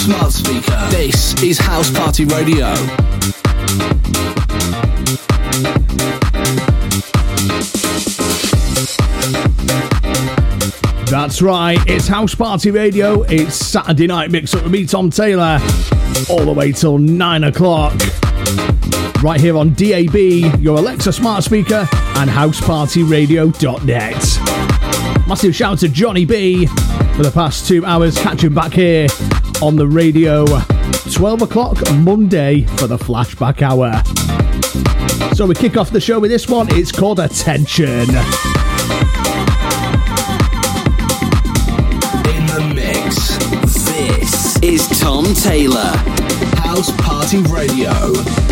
Smart speaker. This is House Party Radio. That's right, it's House Party Radio. It's Saturday night mix up with me, Tom Taylor, all the way till 9 o'clock. Right here on DAB, your Alexa smart speaker, and housepartyradio.net. Massive shout to Johnny B for the past two hours, catching back here on the radio 12 o'clock Monday for the flashback hour. So we kick off the show with this one. It's called Attention. In the mix, this is Tom Taylor. House Party Radio.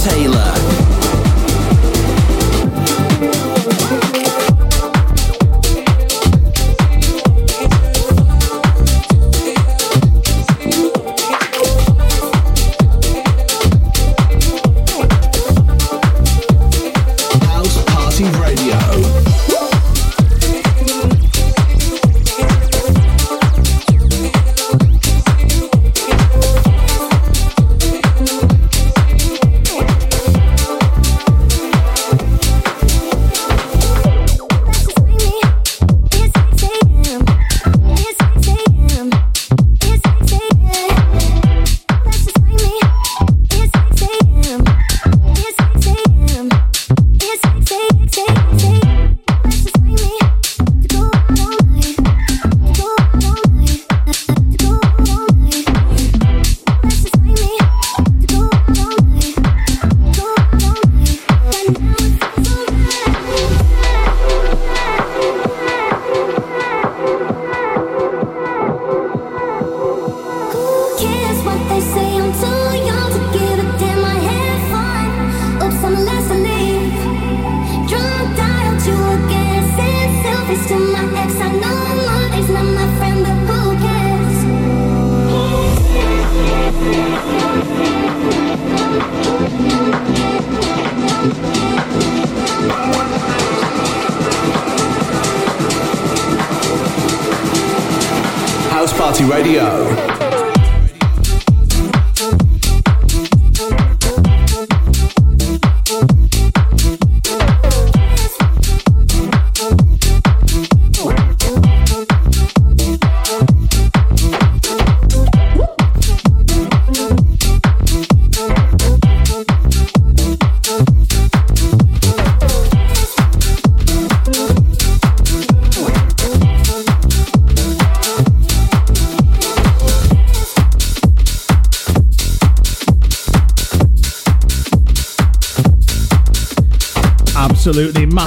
Taylor.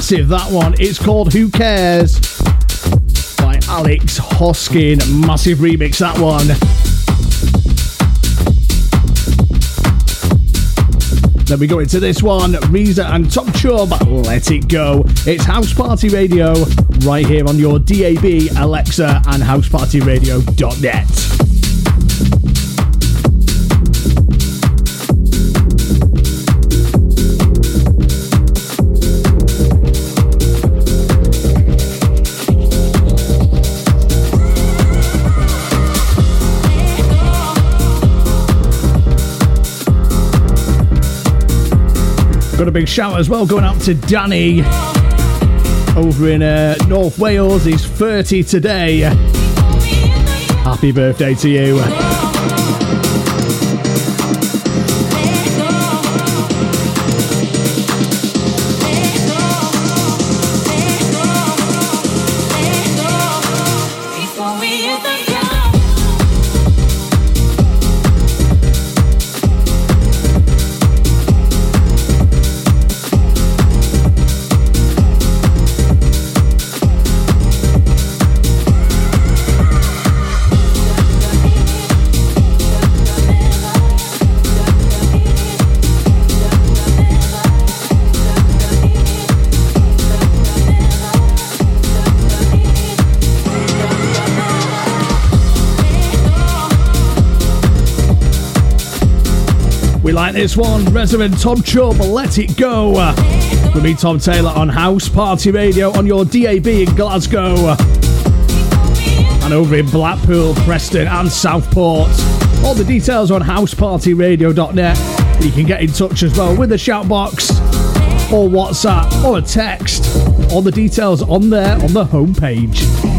Massive that one. It's called Who Cares by Alex Hoskin. Massive remix that one. Then we go into this one, Reza and Top Chub, Let It Go. It's House Party Radio right here on your DAB, Alexa, and housepartyradio.net. Got a big shout as well going out to Danny over in uh, North Wales. He's 30 today. Happy birthday to you. Like this one. Resident Tom Chubb, Let It Go. Uh, with me, Tom Taylor, on House Party Radio on your DAB in Glasgow. Uh, and over in Blackpool, Preston, and Southport. All the details on housepartyradio.net. You can get in touch as well with the shout box or WhatsApp or a text. All the details on there on the homepage.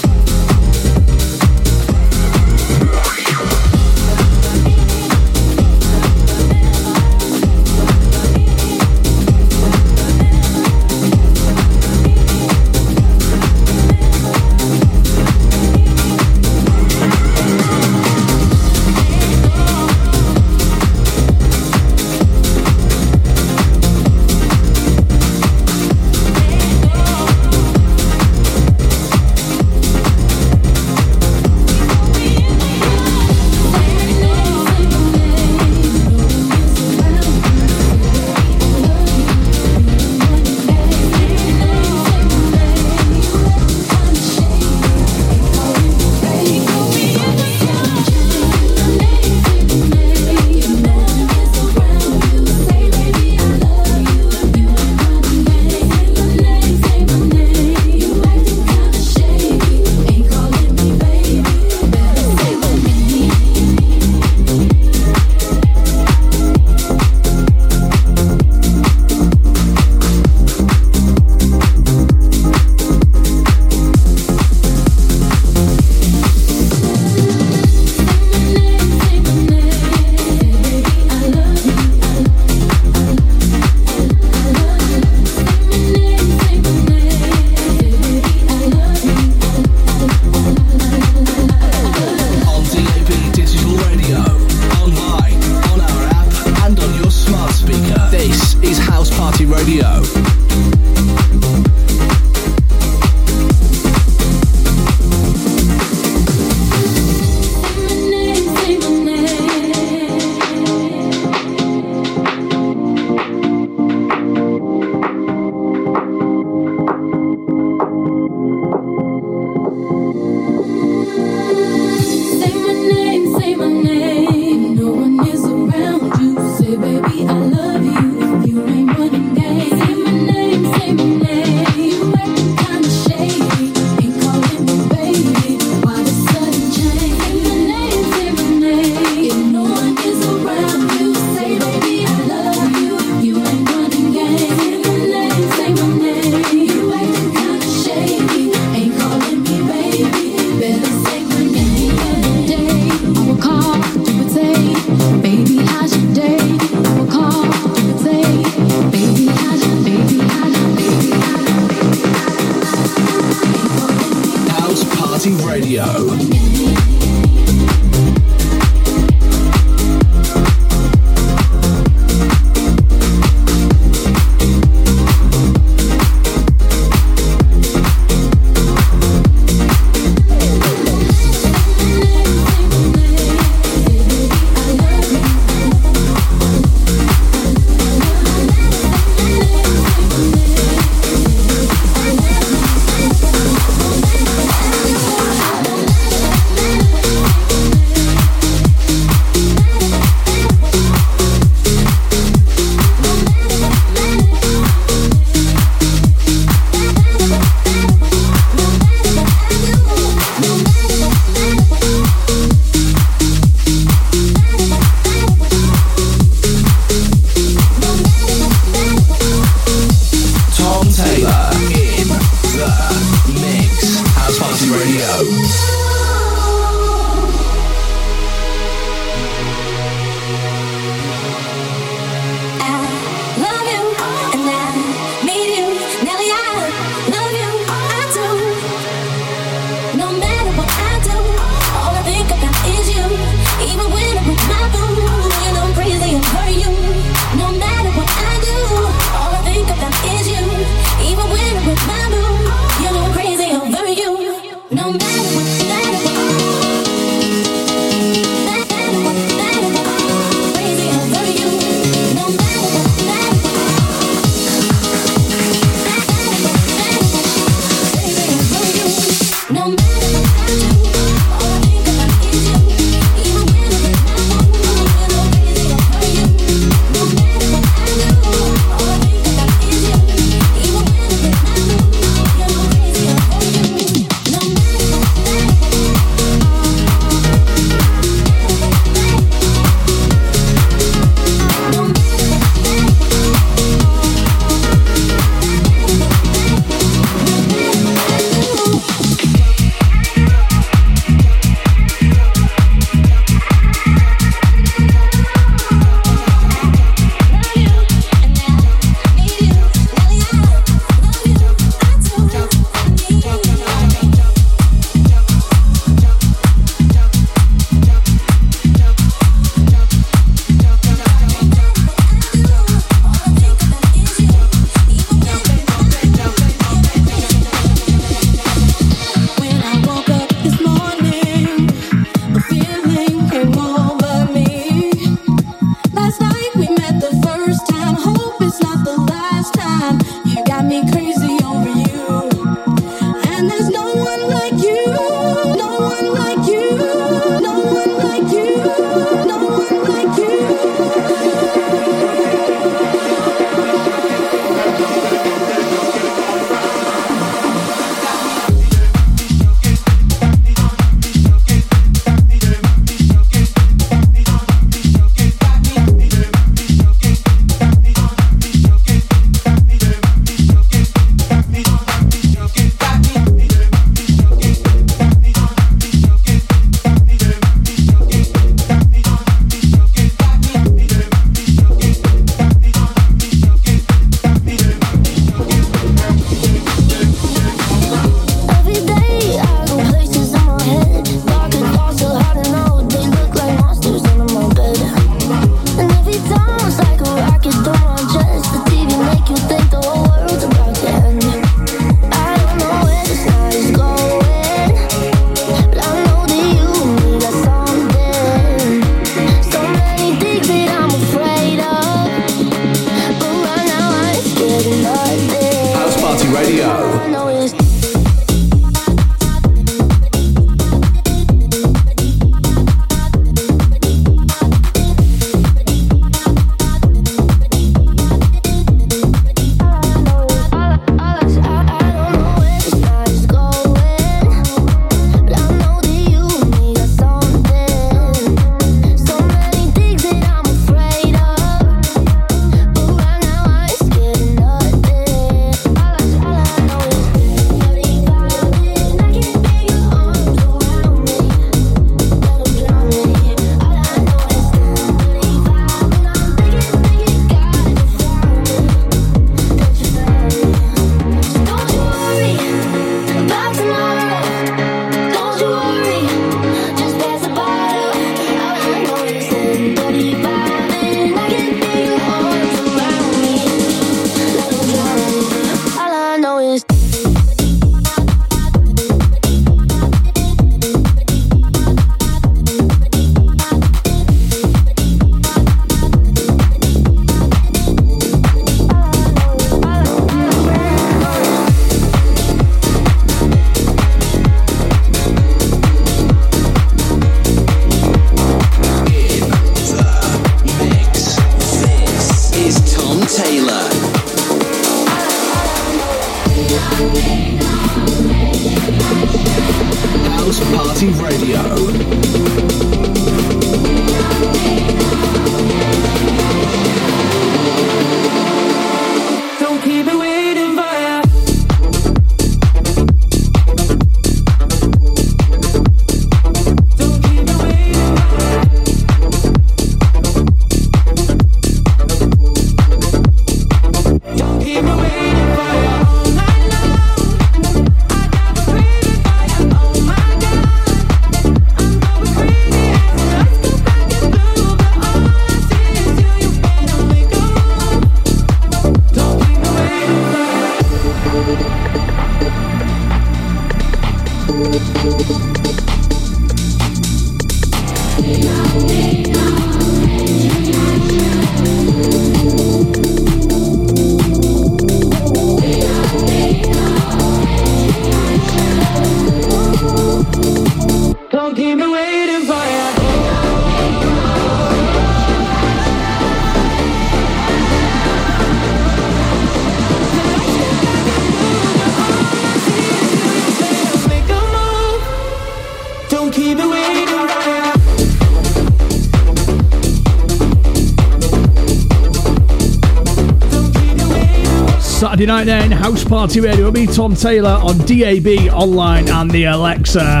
Saturday night then, House Party Radio with me, Tom Taylor, on DAB, online, and the Alexa.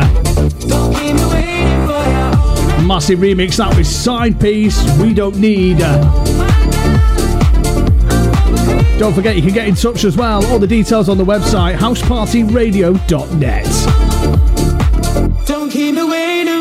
Massive remix that was Sidepiece, We Don't Need. Don't forget you can get in touch as well. All the details on the website, housepartyradio.net. Don't keep me waiting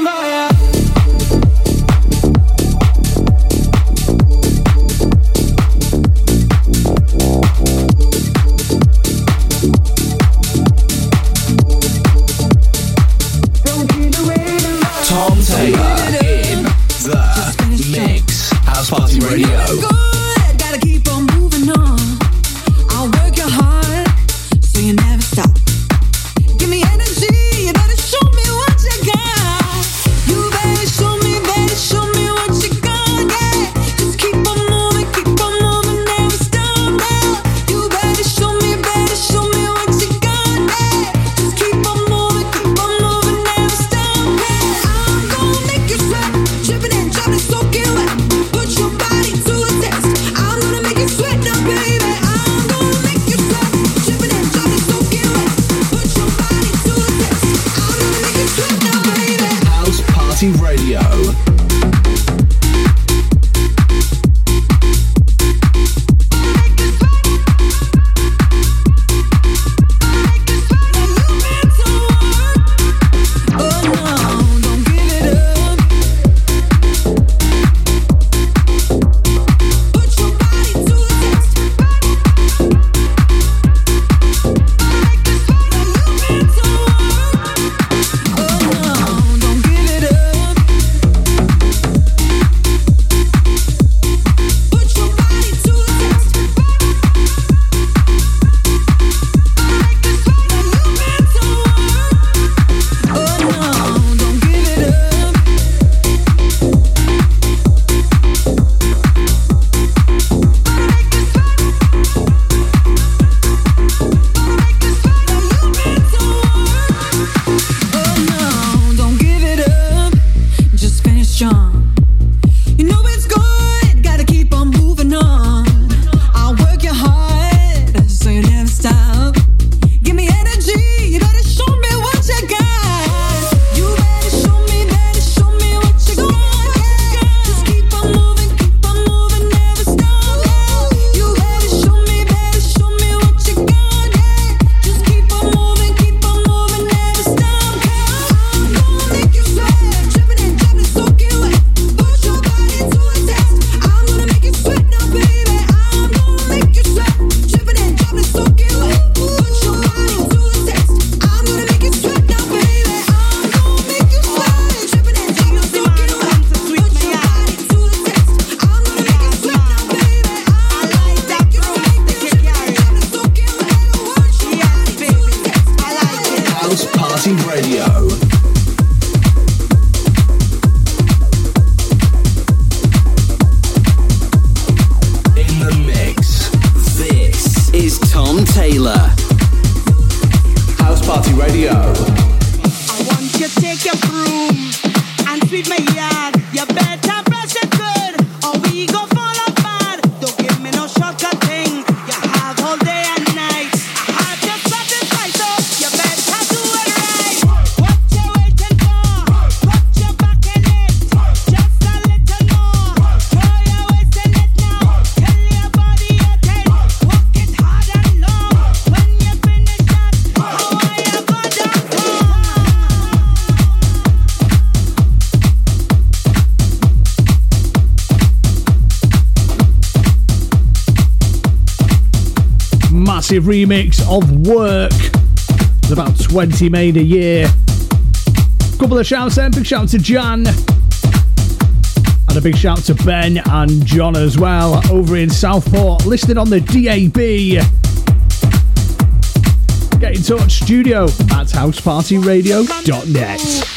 Radio. massive remix of Work. It's about 20 made a year. Couple of shouts then. Big shout to Jan. And a big shout to Ben and John as well over in Southport, listed on the DAB. Get in touch, studio at housepartyradio.net.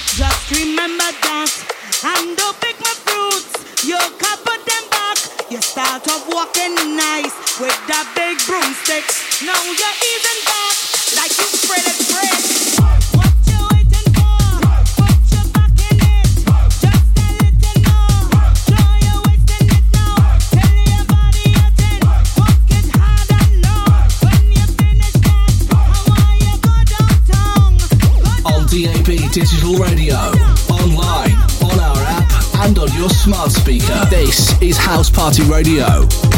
Party Radio.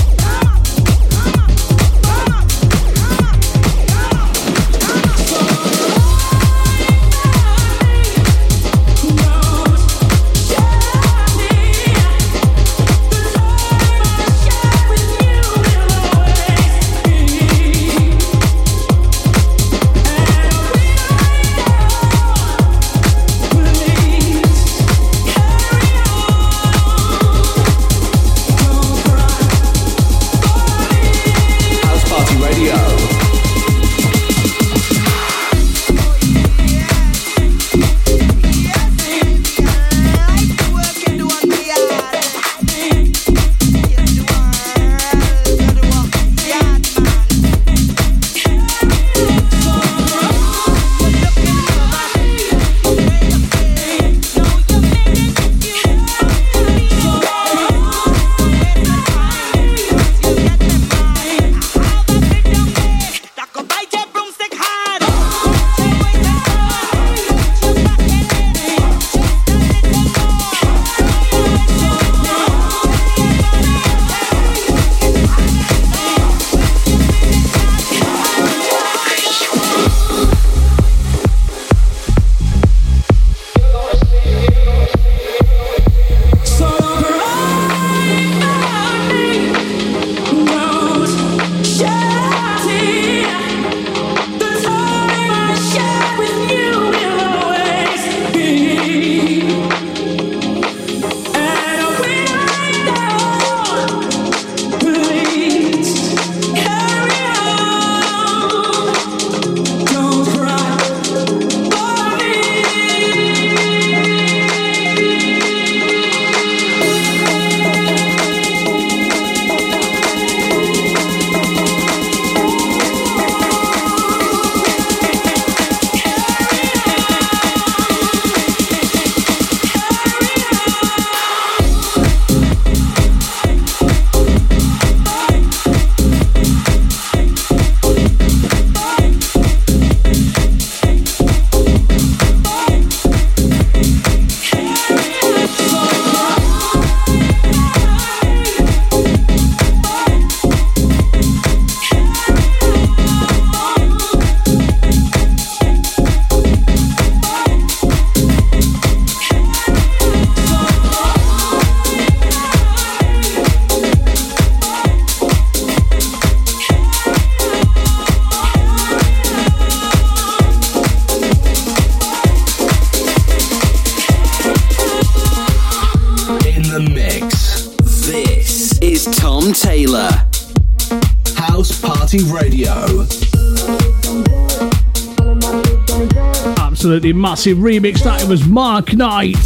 Massive remix. That it was Mark Knight.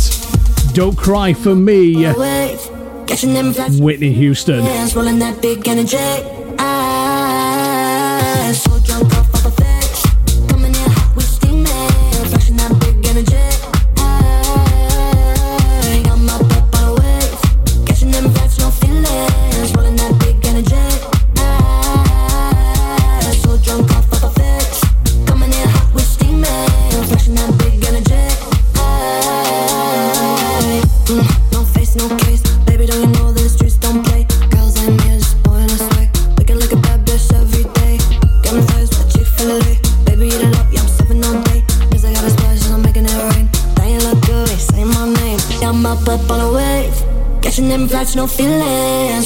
Don't cry for me. Whitney Houston.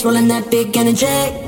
Rolling that big energy.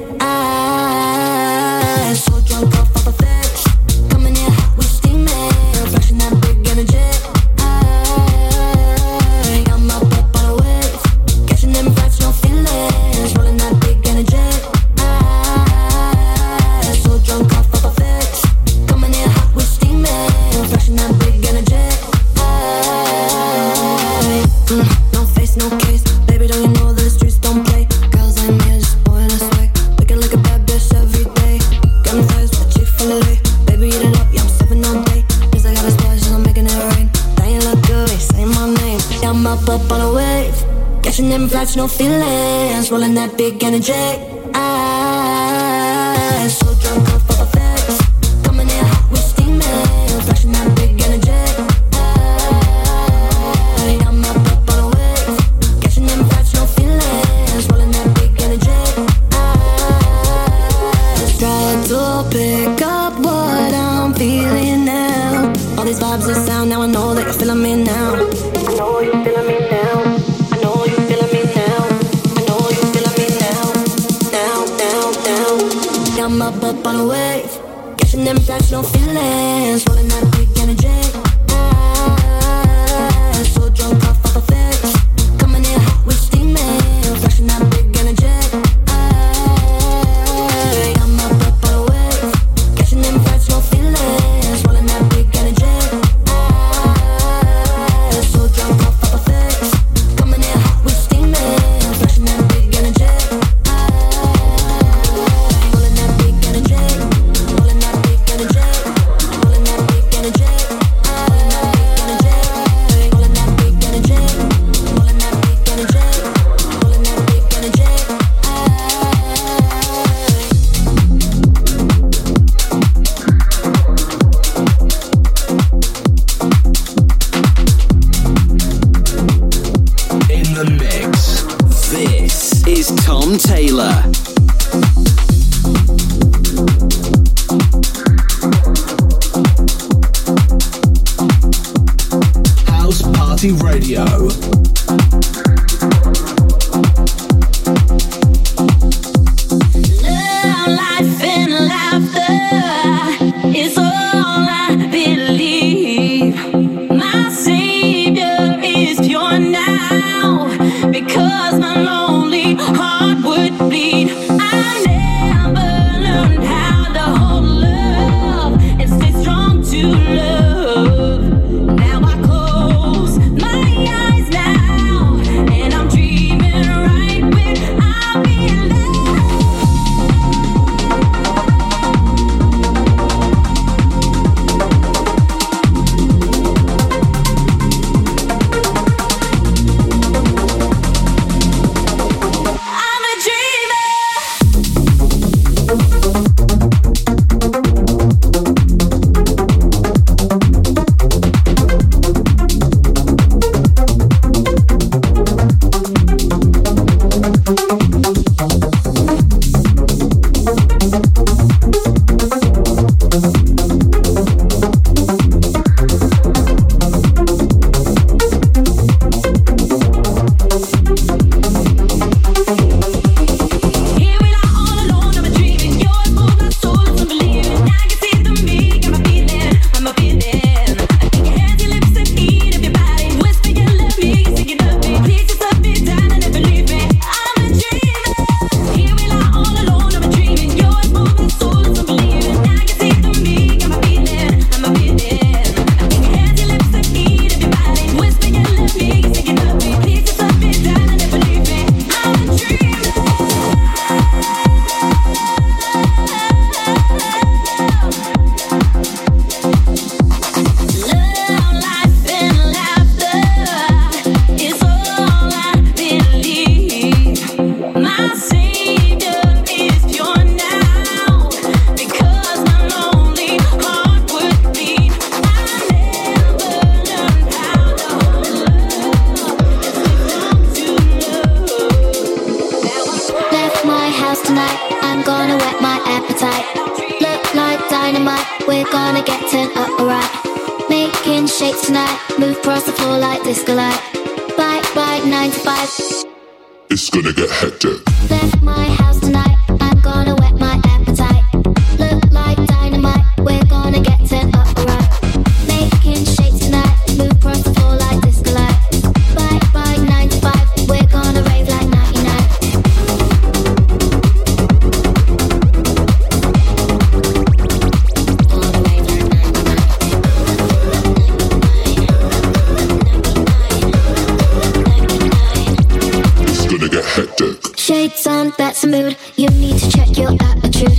That's a mood. You need to check your attitude.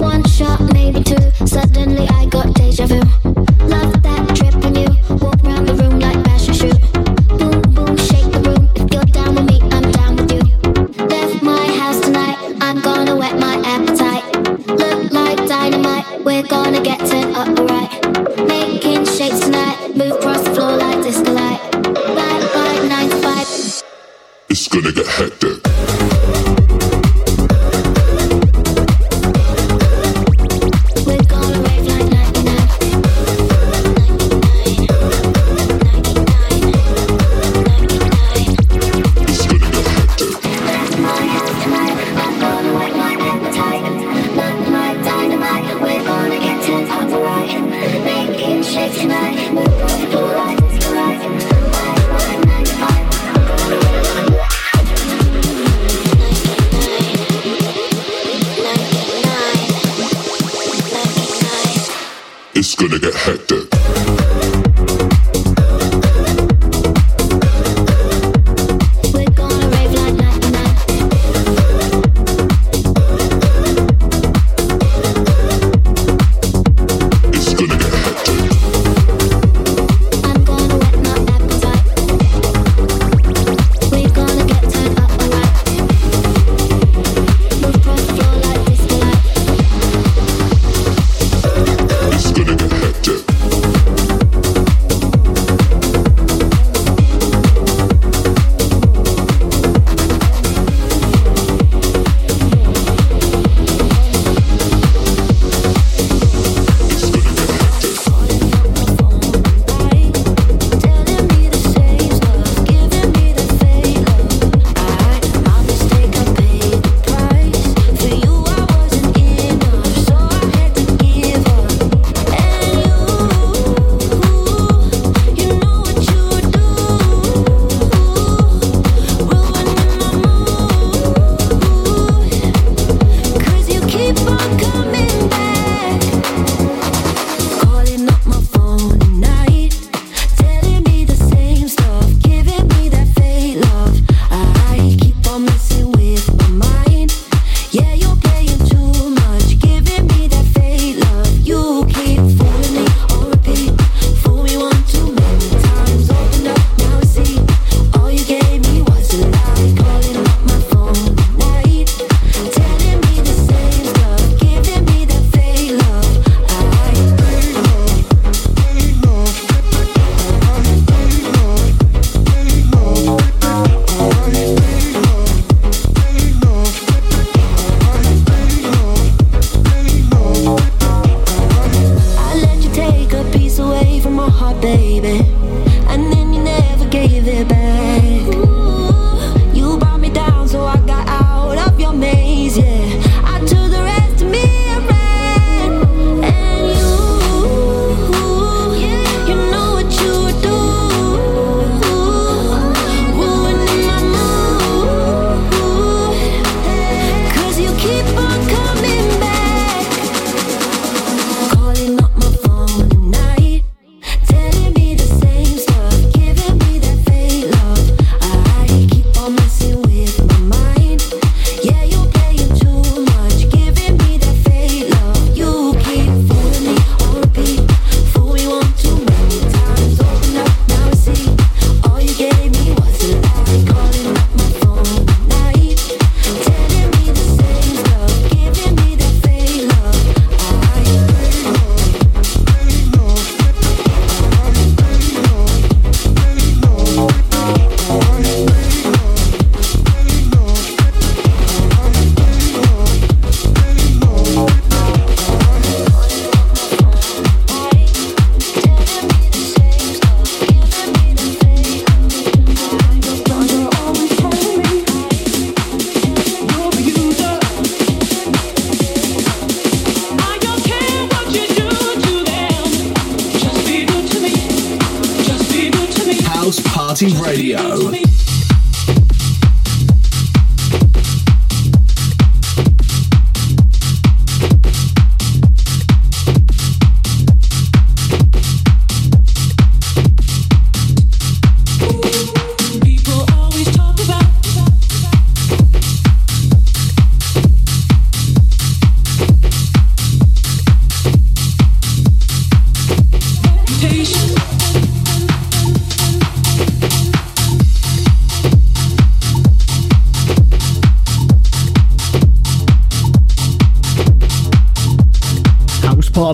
One shot, maybe two. Suddenly I got deja vu. Love that trip on you. Walk round the room like bash shoot. Boom, boom, shake the room. If you're down with me, I'm down with you. Left my house tonight. I'm gonna whet my appetite. Look like dynamite. We're gonna get turned up alright. Making shakes tonight. Move across the floor like disco light. Bye. It's gonna get hectic.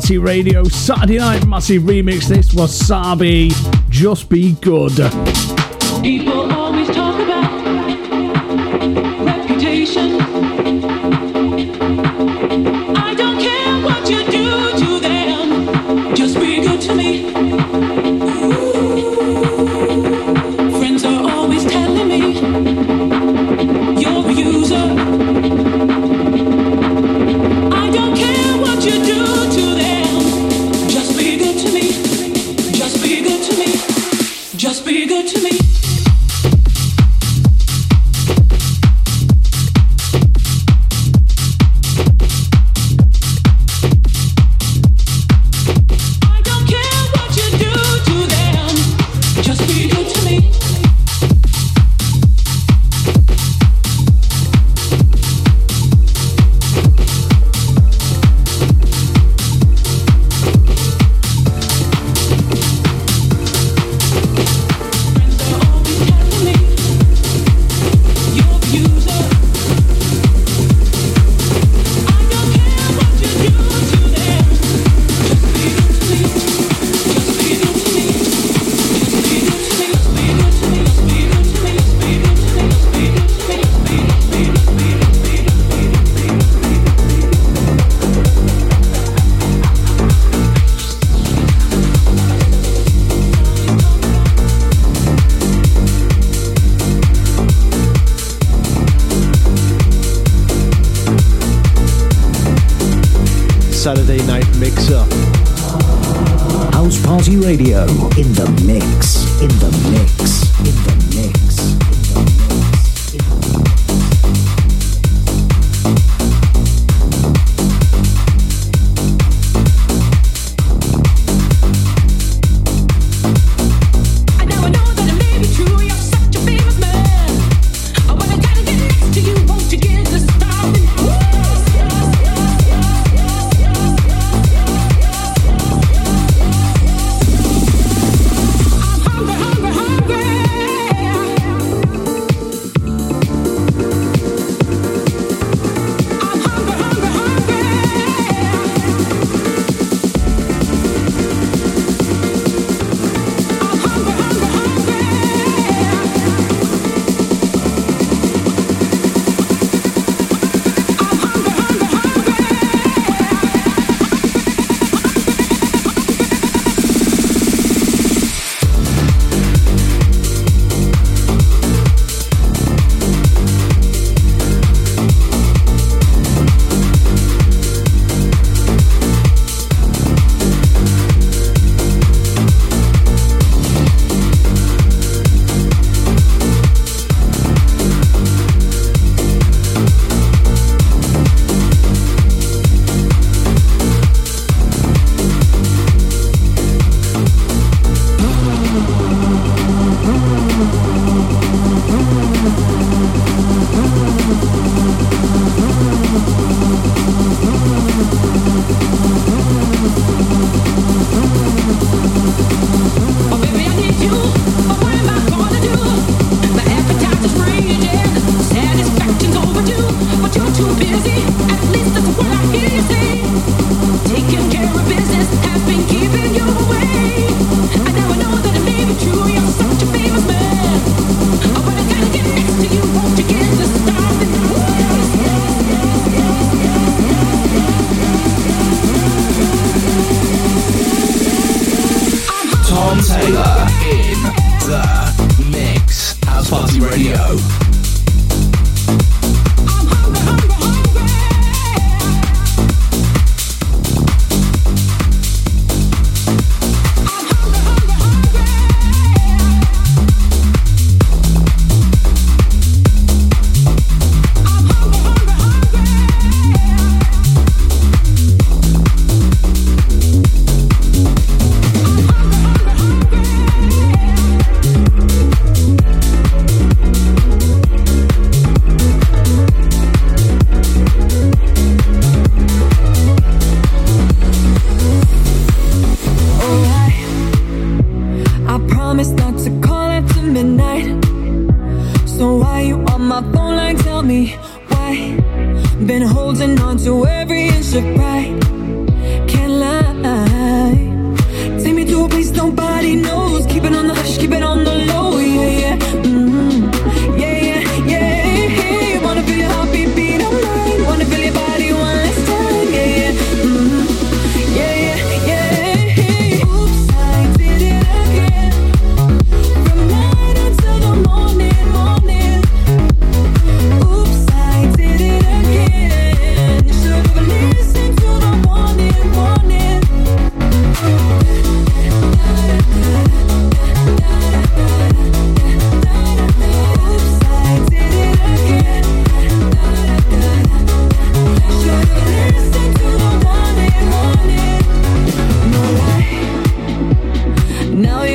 Party Radio Saturday Night Massive Remix. This was Sabi. Just be good.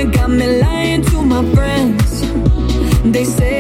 Got me lying to my friends. They say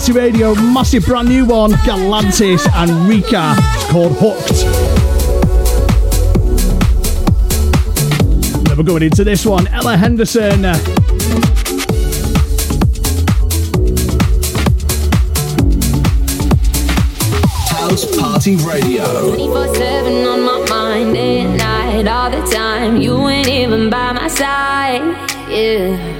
Party Radio, massive brand new one, Galantis and Rika. It's called Hooked. Then we're going into this one, Ella Henderson. House Party Radio. 24-7 on my mind, at night, all the time. You ain't even by my side, yeah.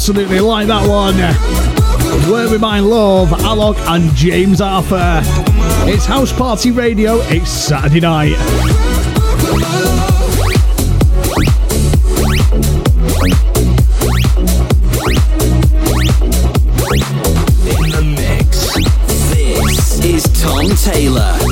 absolutely like that one. Work With My Love, Alok and James Arthur. It's House Party Radio, it's Saturday night. Taylor.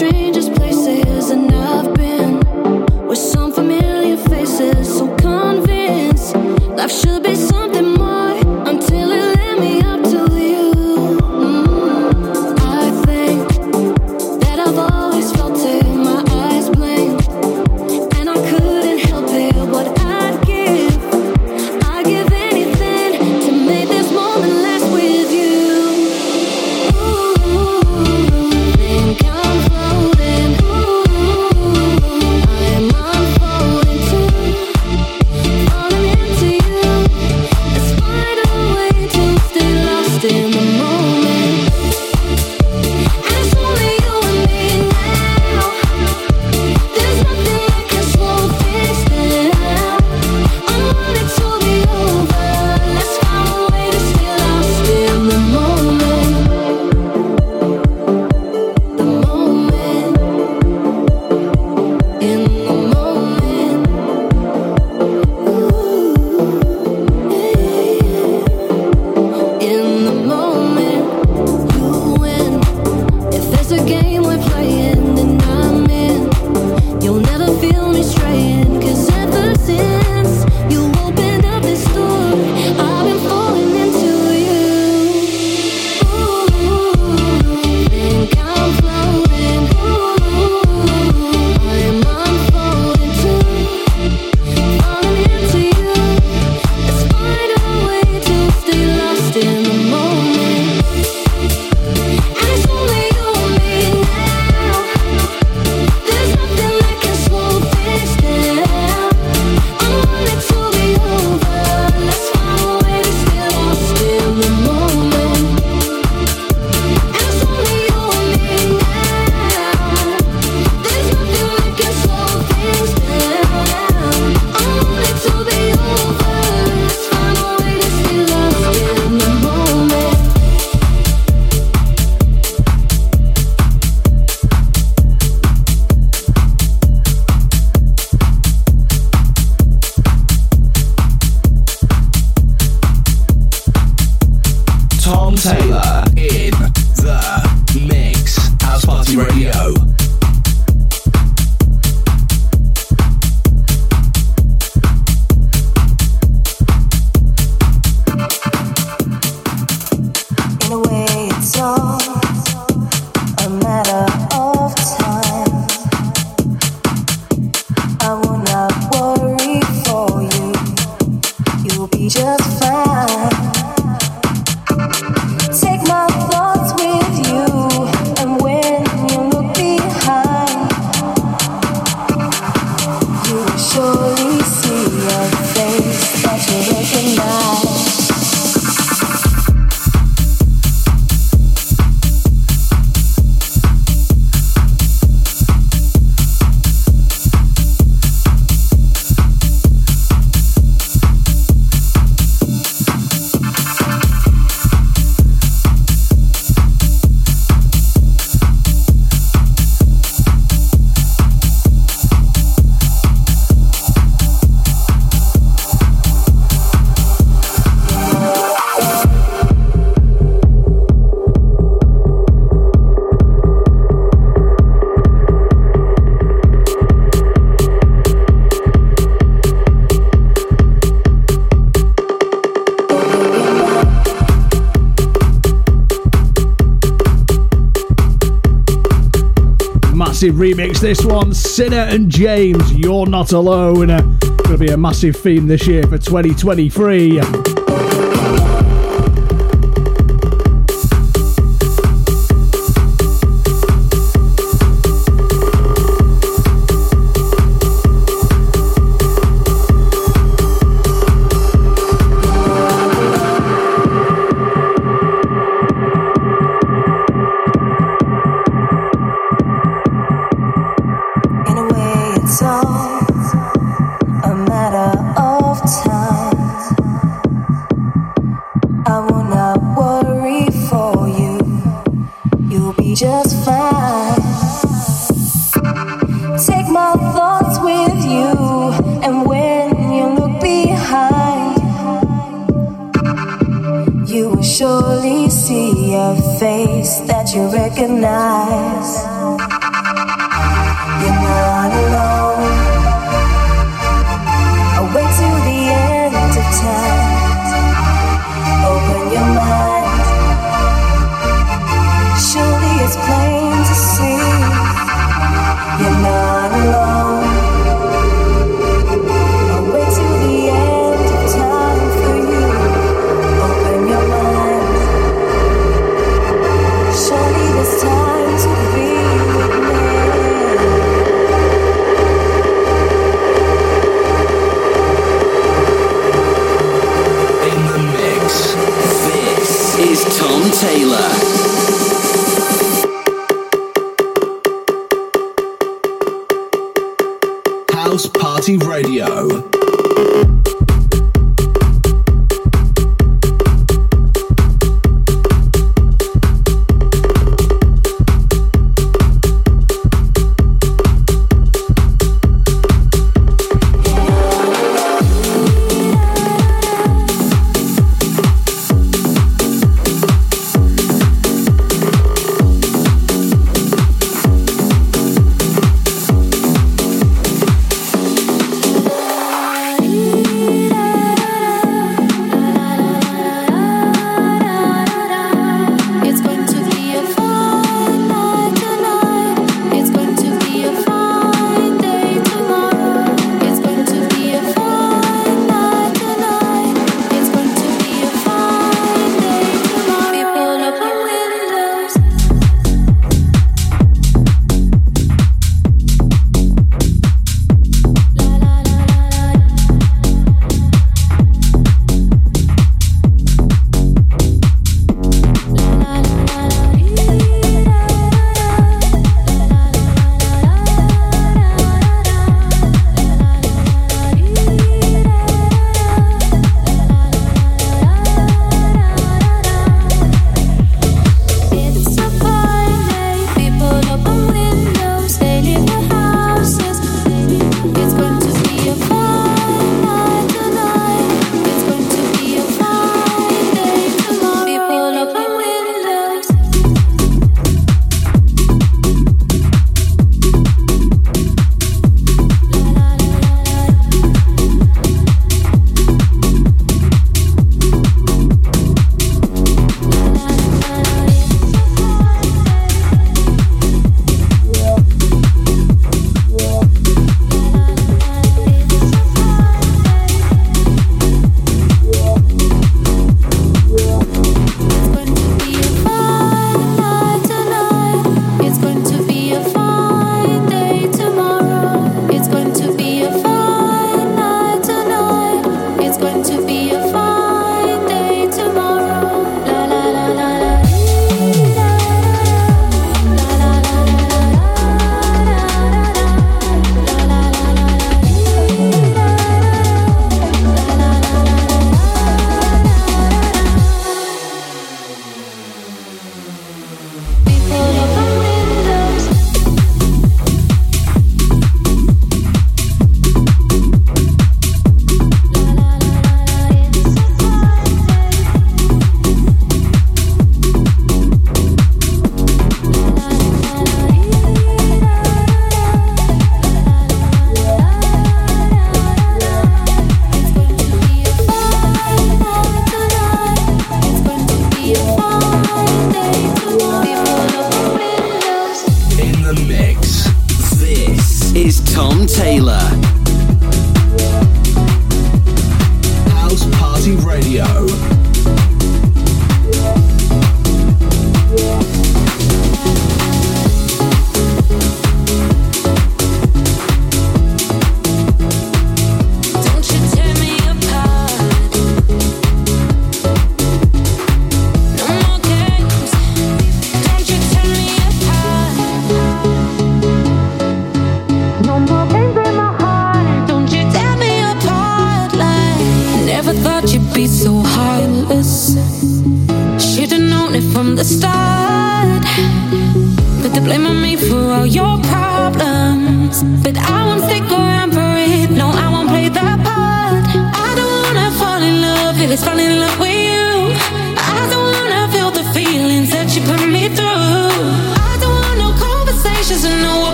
strangers remix. This one, Sinner and James, You're Not Alone. To be a massive theme this year for 2023.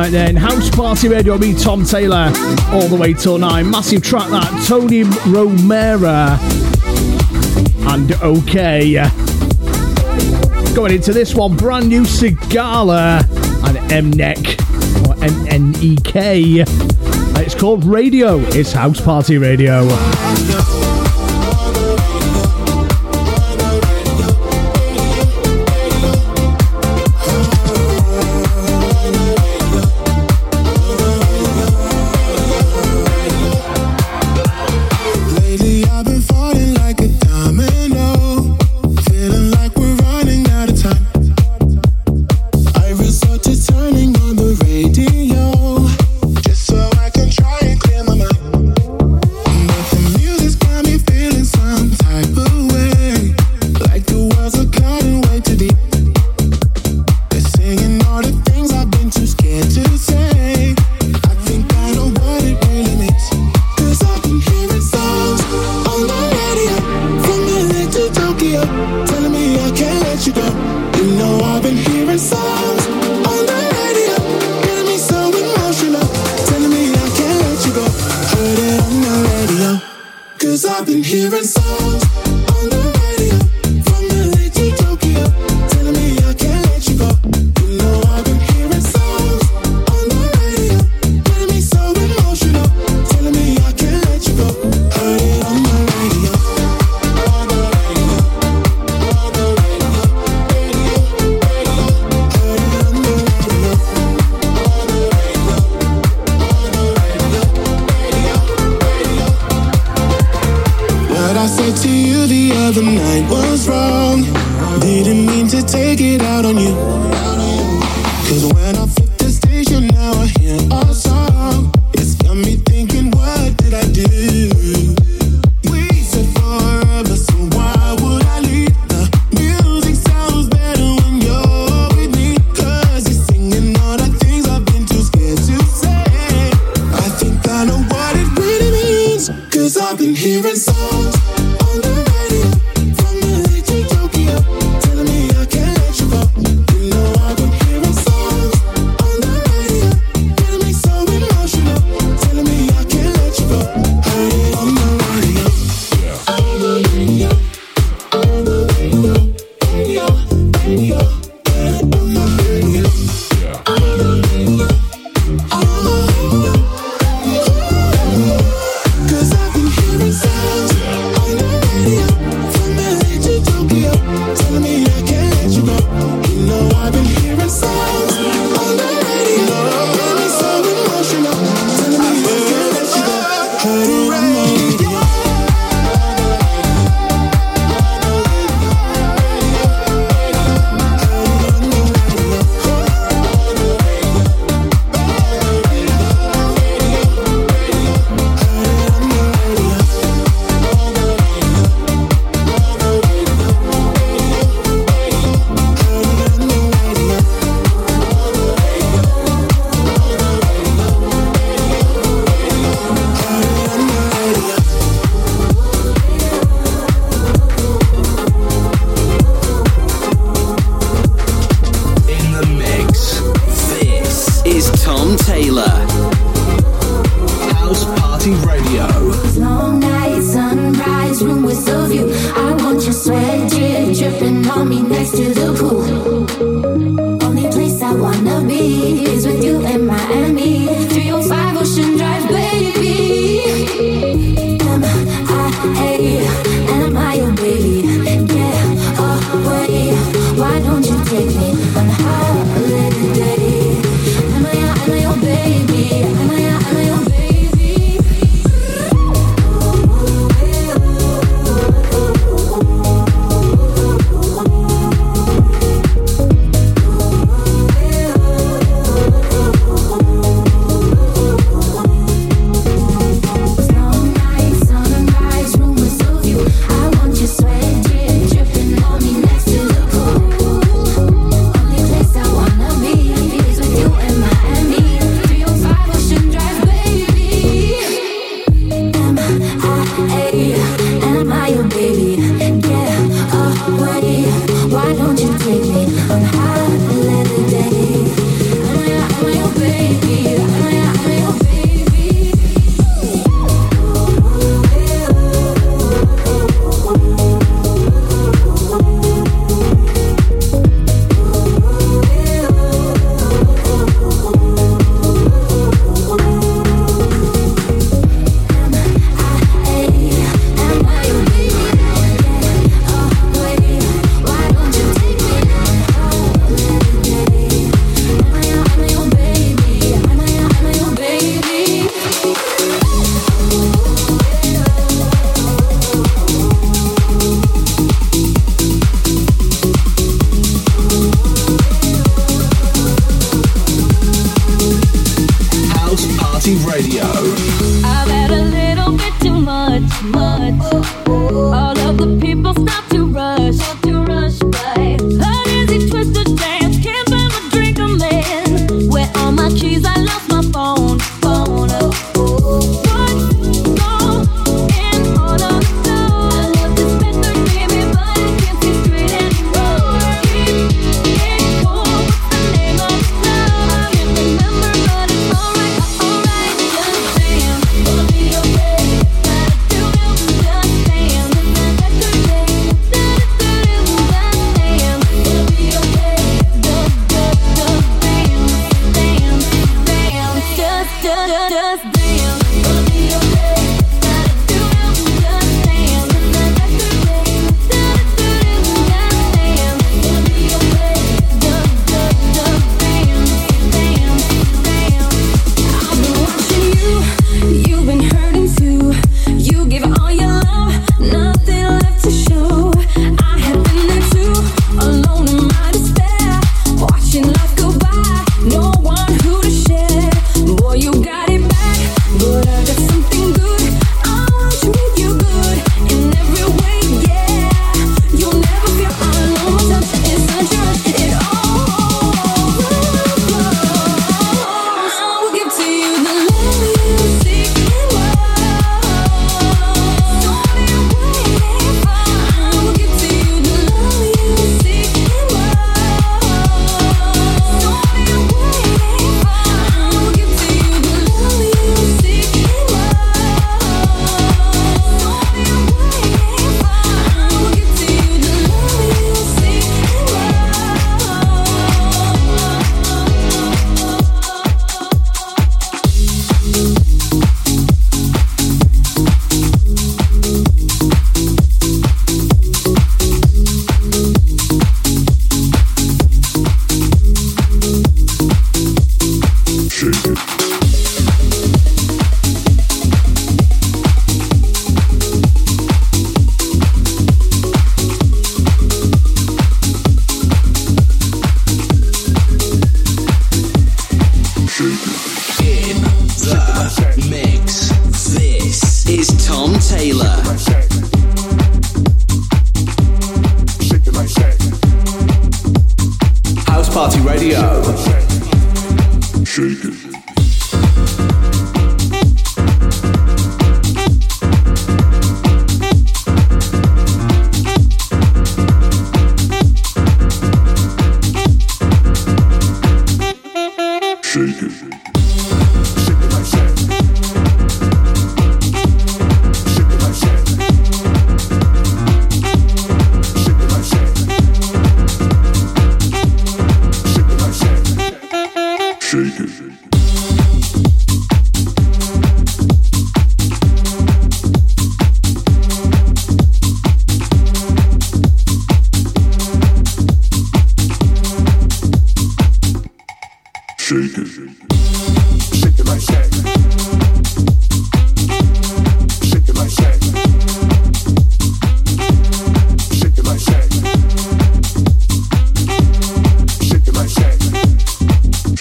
Night then. House Party Radio, me, Tom Taylor, all the way till 9. Massive track that, Tony Romera. And OK. Going into this one, brand new Sigala and Mnek, or M-N-E-K. It's called Radio. It's House Party Radio. Take it out on you. Cause when I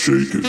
Shaq.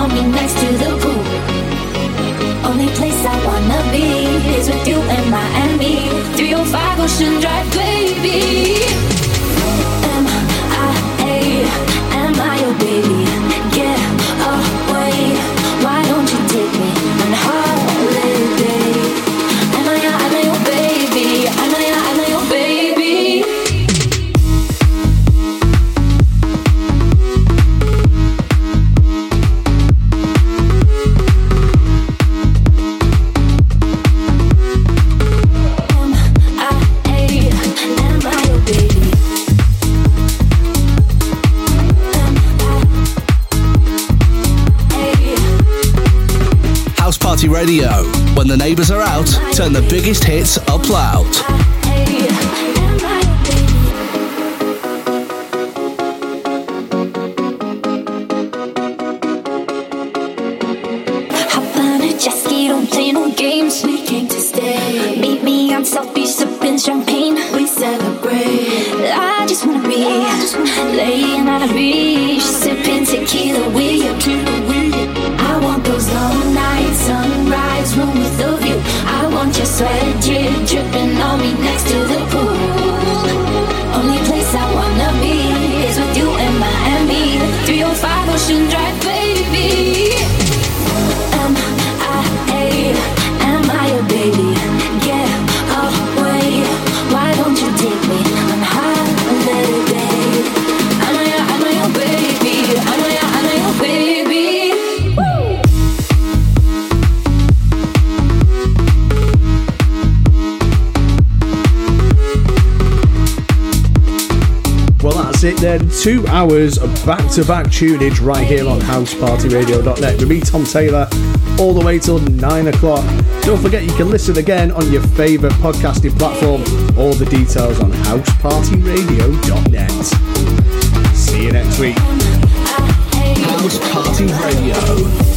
found me next to the pool. Only place I wanna be is with you and Miami. 305 Ocean Drive. Radio. When the neighbours are out, turn the biggest hits up loud. Two hours of back-to-back tunage right here on housepartyradio.net with me, Tom Taylor, all the way till nine o'clock. Don't forget you can listen again on your favourite podcasting platform. All the details on housepartyradio.net. See you next week. House Party Radio.